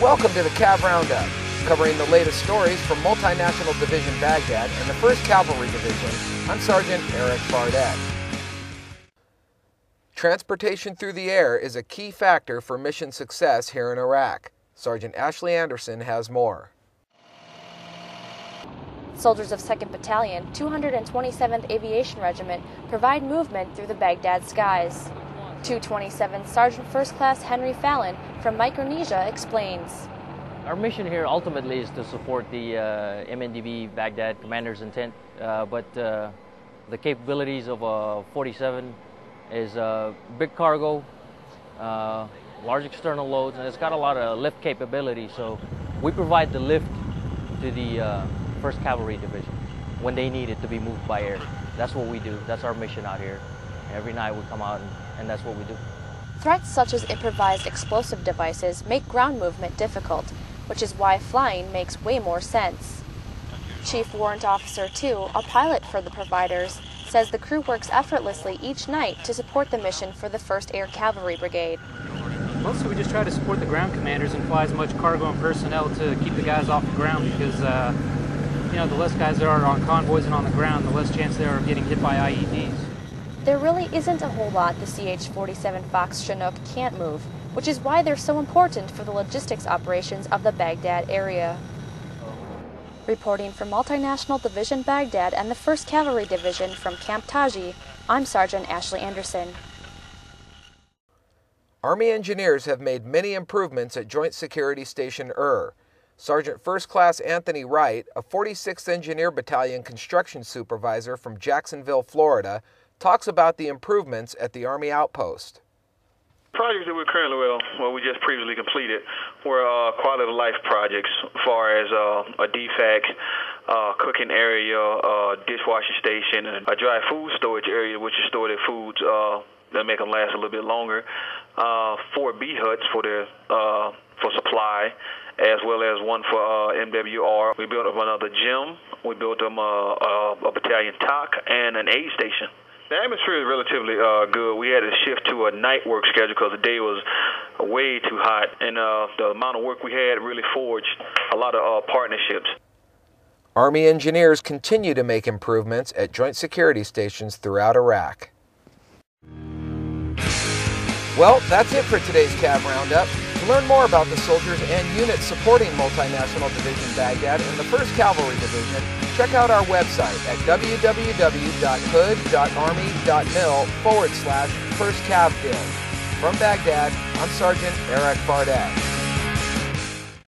Welcome to the Cav Roundup, covering the latest stories from Multinational Division Baghdad and the 1st Cavalry Division. I'm Sergeant Erik Fardette. Transportation through the air is a key factor for mission success here in Iraq. Sergeant Ashley Anderson has more. Soldiers of 2nd Battalion, 227th Aviation Regiment provide movement through the Baghdad skies. 227 Sergeant First Class Henry Fallon from Micronesia explains. Our mission here ultimately is to support the uh, MNDB Baghdad commander's intent, uh, but uh, the capabilities of a 47 is uh, big cargo, uh, large external loads, and it's got a lot of lift capability. So we provide the lift to the 1st uh, Cavalry Division when they need it to be moved by air. That's what we do. That's our mission out here. Every night we come out and, and that's what we do. Threats such as improvised explosive devices make ground movement difficult, which is why flying makes way more sense. Chief Warrant Officer 2, a pilot for the providers, says the crew works effortlessly each night to support the mission for the 1st Air Cavalry Brigade. Mostly we just try to support the ground commanders and fly as much cargo and personnel to keep the guys off the ground because, uh, you know, the less guys there are on convoys and on the ground, the less chance there are of getting hit by IEDs. There really isn't a whole lot the CH-47 Fox Chinook can't move, which is why they're so important for the logistics operations of the Baghdad area. Reporting from Multinational Division Baghdad and the 1st Cavalry Division from Camp Taji, I'm Sergeant Ashley Anderson. Army engineers have made many improvements at Joint Security Station Ur. Sergeant First Class Anthony Wright, a 46th Engineer Battalion construction supervisor from Jacksonville, Florida, talks about the improvements at the Army outpost. Projects that we're currently, well, well we just previously completed were uh, quality of life projects as far as uh, a DFAC, uh, cooking area, uh, dishwashing station, and a dry food storage area, which is stored their foods uh, that make them last a little bit longer. Uh, four B huts for their uh, for supply, as well as one for uh, MWR. We built up another gym. We built them uh, uh, a battalion TOC and an aid station. The atmosphere is relatively uh, good. We had to shift to a night work schedule because the day was way too hot, and uh, the amount of work we had really forged a lot of uh, partnerships. Army engineers continue to make improvements at joint security stations throughout Iraq. Well, that's it for today's Cav Roundup. To learn more about the soldiers and units supporting Multinational Division Baghdad and the 1st Cavalry Division, check out our website at www.hood.army.mil forward slash 1st Cav From Baghdad, I'm Sergeant Erik Fardette.